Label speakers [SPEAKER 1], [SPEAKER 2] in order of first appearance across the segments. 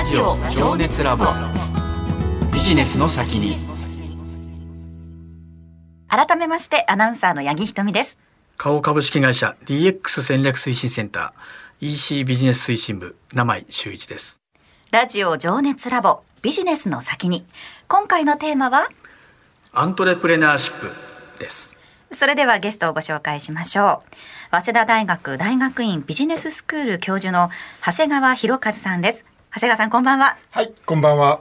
[SPEAKER 1] ラジオ情熱ラボ。ビジネスの先に。
[SPEAKER 2] 改めましてアナウンサーの八木ひとみです。
[SPEAKER 3] 花王株式会社 DX 戦略推進センター EC ビジネス推進部名前修一です。
[SPEAKER 2] ラジオ情熱ラボビジネスの先に。今回のテーマは？
[SPEAKER 3] アントレプレナーシップです。
[SPEAKER 2] それではゲストをご紹介しましょう。早稲田大学大学院ビジネススクール教授の長谷川博和さんです長谷川さんこんばんは
[SPEAKER 4] はいこんばんは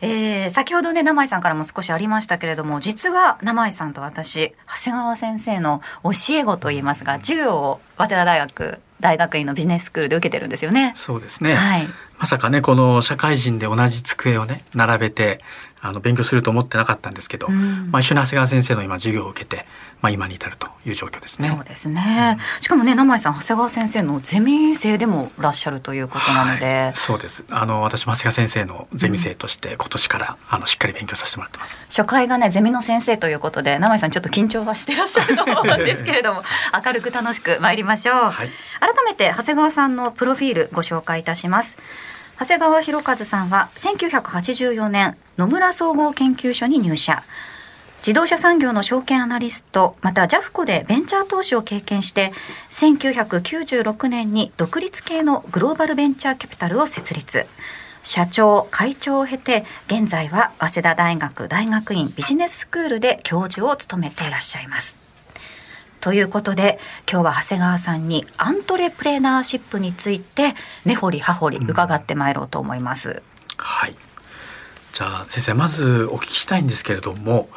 [SPEAKER 2] えー、先ほどね、名井さんからも少しありましたけれども、実は名井さんと私、長谷川先生の教え子といいますが、授業を早稲田大学大学院のビジネススクールで受けてるんですよね。
[SPEAKER 3] そうですね。はい、まさかね、この社会人で同じ机をね、並べて、あの、勉強すると思ってなかったんですけど、うん、まあ一緒に長谷川先生の今授業を受けて、まあ今に至るという状況ですね。
[SPEAKER 2] そうですね。うん、しかもね、名前さん、長谷川先生のゼミ生でもいらっしゃるということなので。
[SPEAKER 3] はい、そうです。あの、私も長谷川先生のゼミ生として、今年から、あの、しっかり勉強させてもらってます。
[SPEAKER 2] 初回がね、ゼミの先生ということで、名前さんちょっと緊張はしてらっしゃると思うんですけれども、明るく楽しく参りましょう。はい、改めて、長谷川さんのプロフィールご紹介いたします。長谷川博和さんは1984年野村総合研究所に入社。自動車産業の証券アナリストまた JAFCO でベンチャー投資を経験して1996年に独立系のグローバルベンチャーキャピタルを設立。社長会長を経て現在は早稲田大学大学院ビジネススクールで教授を務めていらっしゃいます。ということで今日は長谷川さんにアントレプレナーシップについて根掘り葉掘り伺ってまいろうと思います。うん、
[SPEAKER 3] はい。じゃあ先生まずお聞きしたいんですけれども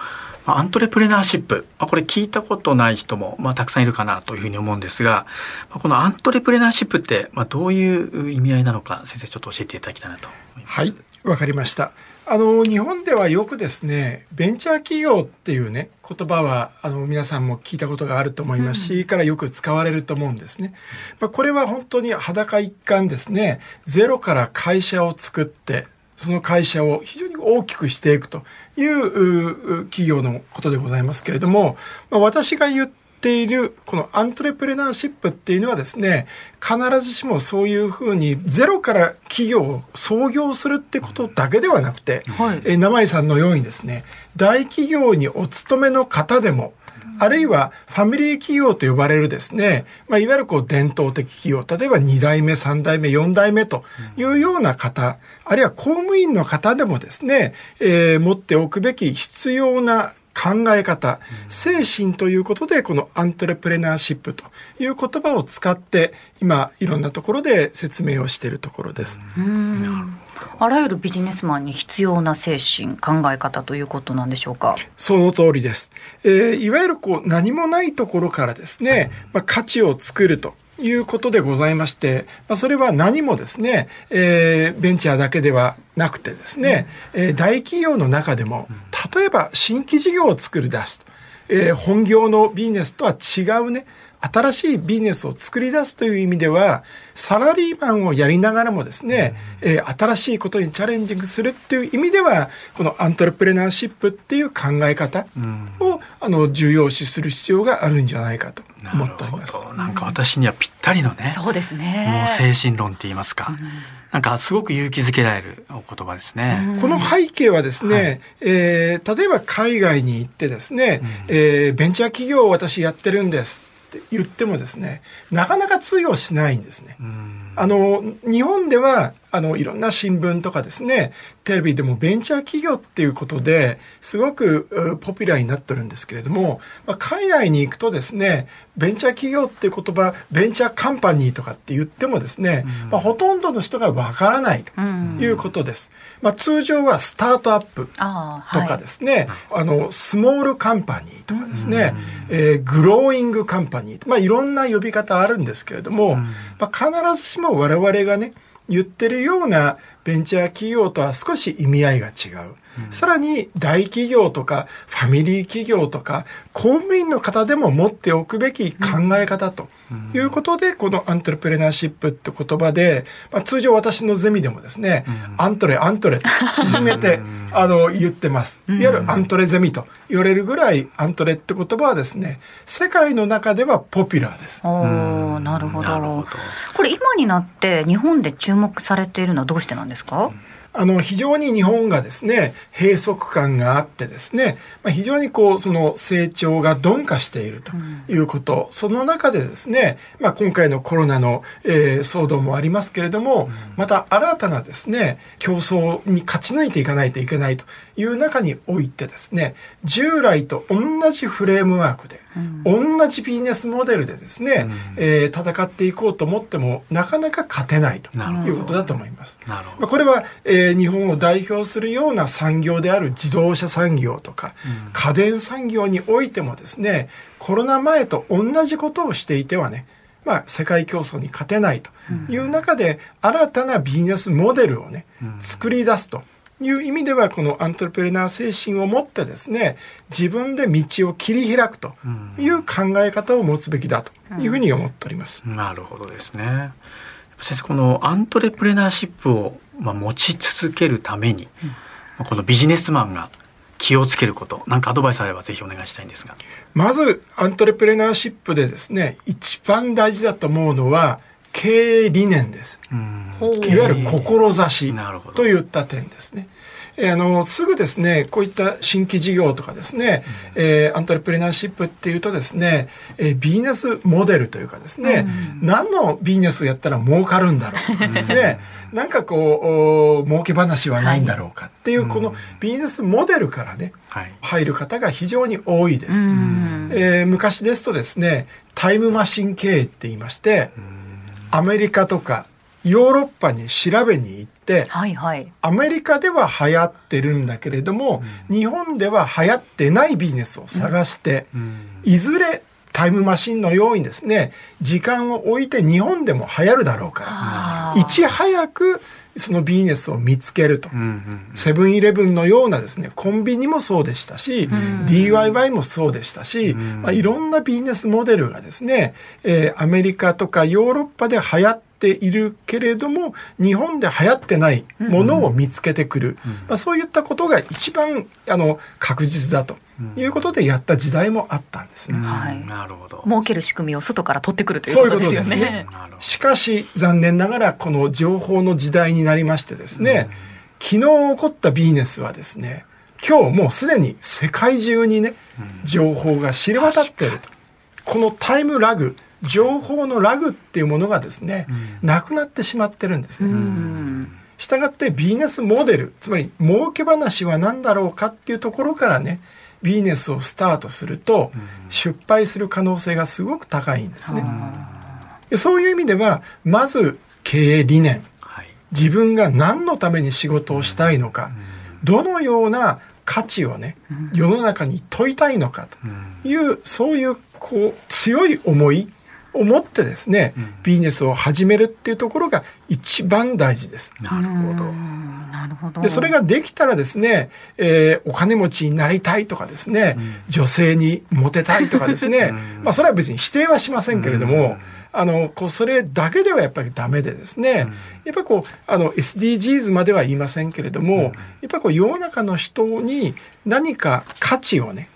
[SPEAKER 3] アントレプレナーシップ、まあ、これ聞いたことない人も、まあ、たくさんいるかなというふうに思うんですが、まあ、このアントレプレナーシップって、まあ、どういう意味合いなのか先生ちょっと教えていただきたいなと
[SPEAKER 4] はいわかりました。あの日本ではよくですねベンチャー企業っていうね言葉はあの皆さんも聞いたことがあると思いますし、うん、からよく使われると思うんですね。まあ、これは本当に裸一貫ですね。ゼロから会社を作ってその会社を非常に大きくしていくという企業のことでございますけれども、まあ、私が言っているこのアントレプレナーシップっていうのはですね必ずしもそういうふうにゼロから企業を創業するってことだけではなくて、はい、え名前さんのようにですね大企業にお勤めの方でもあるいはファミリー企業と呼ばれるですね、まあ、いわゆるこう伝統的企業、例えば2代目、3代目、4代目というような方、あるいは公務員の方でもですね、えー、持っておくべき必要な考え方、精神ということで、このアントレプレナーシップという言葉を使って、今、いろんなところで説明をしているところです。
[SPEAKER 2] あらゆるビジネスマンに必要な精神、考え方ということなんでしょうか？
[SPEAKER 4] その通りです。えー、いわゆるこう何もないところからですね、まあ、価値を作ると。いうことでございまして、まあ、それは何もですね、えー、ベンチャーだけではなくてですね、うん、えー、大企業の中でも、例えば新規事業を作り出すと、えー、本業のビジネスとは違うね、新しいビジネスを作り出すという意味では、サラリーマンをやりながらもですね、えー、新しいことにチャレンジングするっていう意味では、このアントレプレナーシップっていう考え方を、あの重要視する必要があるんじゃないかと思っております。
[SPEAKER 3] なんか私にはぴったりのね、
[SPEAKER 2] そうですね。
[SPEAKER 3] もう精神論って言いますか。うんなんかすごく勇気づけられるお言葉ですね。
[SPEAKER 4] この背景はですね、はい、えー、例えば海外に行ってですね、うん、えー、ベンチャー企業を私やってるんですって言ってもですね、なかなか通用しないんですね。あの、日本ではあの、いろんな新聞とかですね、テレビでもベンチャー企業っていうことですごくポピュラーになってるんですけれども、まあ、海外に行くとですね、ベンチャー企業っていう言葉、ベンチャーカンパニーとかって言ってもですね、うん、まあ、ほとんどの人がわからないということです。まあ、通常はスタートアップとかですね、あはい、あの、スモールカンパニーとかですね、うん、えー、グローイングカンパニー、まあ、いろんな呼び方あるんですけれども、うん、まあ、必ずしも我々がね、言ってるようなベンチャー企業とは少し意味合いが違う。さらに大企業とかファミリー企業とか公務員の方でも持っておくべき考え方ということで、このアントレプレナーシップって言葉で、まあ、通常私のゼミでもですね、アントレアントレと縮めて、あの言ってます。いわゆるアントレゼミと言われるぐらいアントレって言葉はですね、世界の中ではポピュラーです。
[SPEAKER 2] おなるほど。これ今になって日本で注目されているのはどうしてなんですか？ですか、
[SPEAKER 4] あの、非常に日本がですね、閉塞感があってですね、まあ、非常にこう、その成長が鈍化しているということ、うん、その中でですね、まあ、今回のコロナの、えー、騒動もありますけれども、うん、また新たなですね、競争に勝ち抜いていかないといけないという中においてですね、従来と同じフレームワークで、うん、同じビジネスモデルでですね、うん、えー、戦っていこうと思っても、なかなか勝てないということだと思います。まあ、これは、えー、日本を代表するような産業である自動車産業とか、うん、家電産業においてもですね、コロナ前と同じことをしていてはね、まあ、世界競争に勝てないという中で、新たなビジネスモデルをね、作り出すと。いう意味ではこのアントレプレナー精神を持ってですね自分で道を切り開くという考え方を持つべきだというふうに思っております。
[SPEAKER 3] うん、なるほどですね。先生このアントレプレナーシップをまあ持ち続けるために、うん、このビジネスマンが気をつけること何かアドバイスあればぜひお願いしたいんですが
[SPEAKER 4] まずアントレプレナーシップでですね一番大事だと思うのは経営理念です。いわゆる志といった点ですね。えー、あのすぐですねこういった新規事業とかですね、うん、えー、アントレプレナーシップっていうとですね、えー、ビジネスモデルというかですね、うん、何のビジネスをやったら儲かるんだろうとかですね なんかこう儲け話はないんだろうかっていう、このビジネスモデルからね、はい、入る方が非常に多いです、うん、えー、昔ですとですねタイムマシン経営って言いまして、アメリカとかヨーロッパに調べに行って、はいはい、アメリカでは流行ってるんだけれども、うん、日本では流行ってないビジネスを探して、うん、いずれタイムマシンのようにですね時間を置いて日本でも流行るだろうからいち早くそのビジネスを見つけると。セブンイレブンのようなですね、コンビニもそうでしたし、DIY もそうでしたし、まあ、いろんなビジネスモデルがですね、えー、アメリカとかヨーロッパで流行っているけれども日本で流行ってないものを見つけてくる、うん。まあ、そういったことが一番あの確実だということでやった時代もあったんですね。
[SPEAKER 2] はい、なるほど。儲ける仕組みを外から取ってくるということですよね。そういうことです。
[SPEAKER 4] ねしかし残念ながらこの情報の時代になりましてですね、昨日起こったビジネスはですね今日もうすでに世界中にね情報が知れ渡っていると。このタイムラグ情報のラグっていうものがですね、うん、なくなってしまってるんですね。したがってビジネスモデルつまり儲け話は何だろうかっていうところからねビジネスをスタートすると、失敗する可能性がすごく高いんですね。そういう意味ではまず経営理念、はい、自分が何のために仕事をしたいのか、どのような価値をね世の中に問いたいのかという、そういうこう強い思いを持ってですね、うん、ビジネスを始めるっていうところが一番大事です。
[SPEAKER 2] なるほど。なるほど。
[SPEAKER 4] で、それができたらですね、えー、お金持ちになりたいとかですね、うん、女性にモテたいとかですね、うん、まあそれは別に否定はしませんけれども、あの、こう、それだけではやっぱりダメでですね、やっぱりこう、あの、SDGs までは言いませんけれども、やっぱりこう、世の中の人に何か価値をね、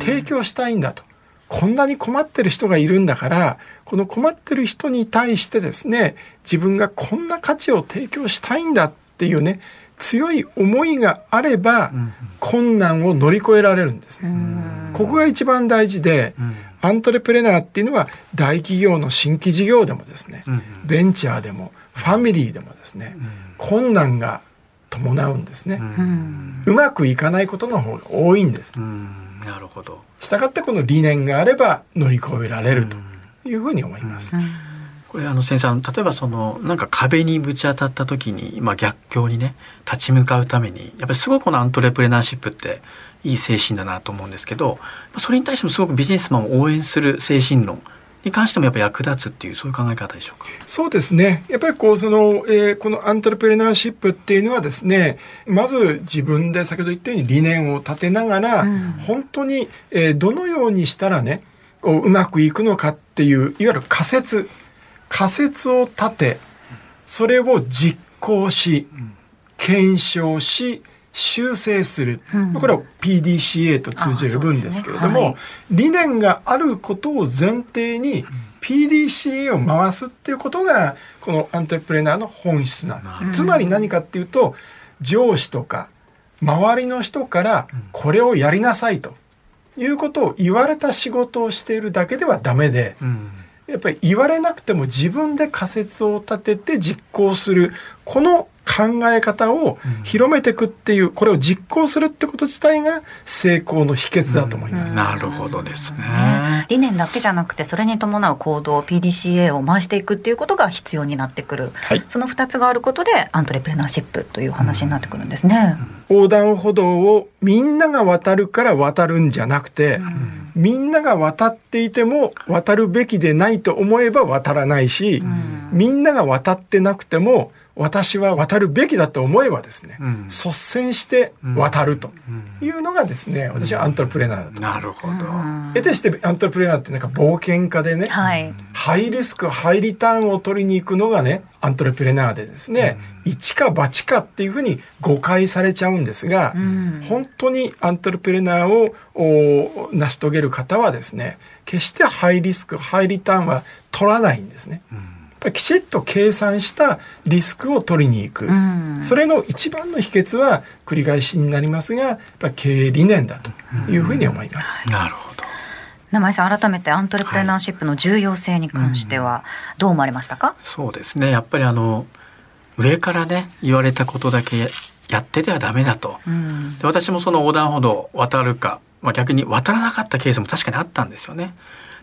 [SPEAKER 4] 提供したいんだと。こんなに困ってる人がいるんだからこの困ってる人に対してですね自分がこんな価値を提供したいんだっていうね強い思いがあれば、困難を乗り越えられるんですね。ここが一番大事で、アントレプレナーっていうのは大企業の新規事業でもですね、ベンチャーでもファミリーでもですね、困難が伴うんですね、うまくいかないことの方が多いんです。
[SPEAKER 3] なるほど。
[SPEAKER 4] したがってこの理念があれば乗り越えられるというふうに思います。
[SPEAKER 3] これあの先生例えばそのなんか壁にぶち当たった時に、まあ、逆境にね立ち向かうためにやっぱりすごくこのアントレプレナーシップっていい精神だなと思うんですけどそれに対してもすごくビジネスマンを応援する精神論に関してもやっぱ役立つっていうそういう考え方でしょうか？
[SPEAKER 4] そうですね。やっぱりこうその、えー、このアントレプレナーシップっていうのはですねまず自分で先ほど言ったように理念を立てながら、うん、本当に、えー、どのようにしたらねうまくいくのかっていういわゆる仮説。仮説を立てそれを実行し検証し修正する、
[SPEAKER 2] うん。
[SPEAKER 4] これを PDCA と通じる分ですけれども、
[SPEAKER 2] ねはい。
[SPEAKER 4] 理念があることを前提に PDCA を回すっていうことがこのアントレプレナーの本質なの、
[SPEAKER 2] うん。
[SPEAKER 4] つまり何かっていうと上司とか周りの人からこれをやりなさいと。いうことを言われた仕事をしているだけではダメで、
[SPEAKER 3] うん。
[SPEAKER 4] やっぱり言われなくても自分で仮説を立てて実行する。この考え方を広めていくっていうこれを実行するってこと自体が成功の秘訣だと思います。
[SPEAKER 3] なるほどですね。
[SPEAKER 2] ね理念だけじゃなくてそれに伴う行動 PDCA を回していくっていうことが必要になってくる、
[SPEAKER 4] はい。
[SPEAKER 2] その2つがあることでアントレプレナーシップという話になってくるんですね。
[SPEAKER 4] 横断歩道をみんなが渡るから渡るんじゃなくて、みんなが渡っていても渡るべきでないと思えば渡らないし、みんなが渡ってなくても私は渡るべきだと思えばですね、
[SPEAKER 3] うん。
[SPEAKER 4] 率先して渡るというのがですね、私はアントレプレナーだと。
[SPEAKER 3] なるほど。
[SPEAKER 4] 得てしてアントレプレナーってなんか冒険家でね、
[SPEAKER 2] はい、
[SPEAKER 4] ハイリスク、ハイリターンを取りに行くのがね、アントレプレナーでですね、一か八かっていうふうに誤解されちゃうんですが、
[SPEAKER 2] ん。
[SPEAKER 4] 本当にアントレプレナーをお成し遂げる方はですね、決してハイリスク、ハイリターンは取らないんですね。やっぱりきちっと計算したリスクを取りに行く。
[SPEAKER 2] うん
[SPEAKER 4] それの一番の秘訣は繰り返しになりますが、やっぱり経営理念だというふうに思います。
[SPEAKER 3] なるほど。
[SPEAKER 2] 名前さん改めてアントレプレナーシップの重要性に関してはどう思われましたか、
[SPEAKER 3] そうですね。やっぱりあの、上からね、言われたことだけやっててはダメだと。
[SPEAKER 2] うん
[SPEAKER 3] で私もその横断歩道を渡るか、まあ、逆に渡らなかったケースも確かにあったんですよね。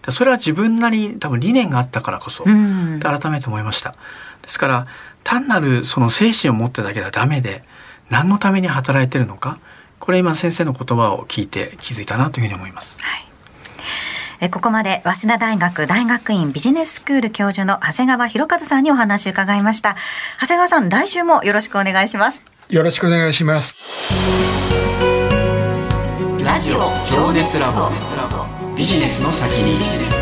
[SPEAKER 3] でそれは自分なりに多分理念があったからこそ、
[SPEAKER 2] うん
[SPEAKER 3] で改めて思いました。ですから、単なるその精神を持ってるだけではダメで、何のために働いてるのか、これ今先生の言葉を聞いて気づいたなというふうに思います。
[SPEAKER 2] はいえここまで早稲田大学大学院ビジネススクール教授の長谷川博和さんにお話を伺いました長谷川さん来週もよろしくお願いします
[SPEAKER 4] よろしくお願いします。
[SPEAKER 1] ラジオ情熱ラボビジネスの先に。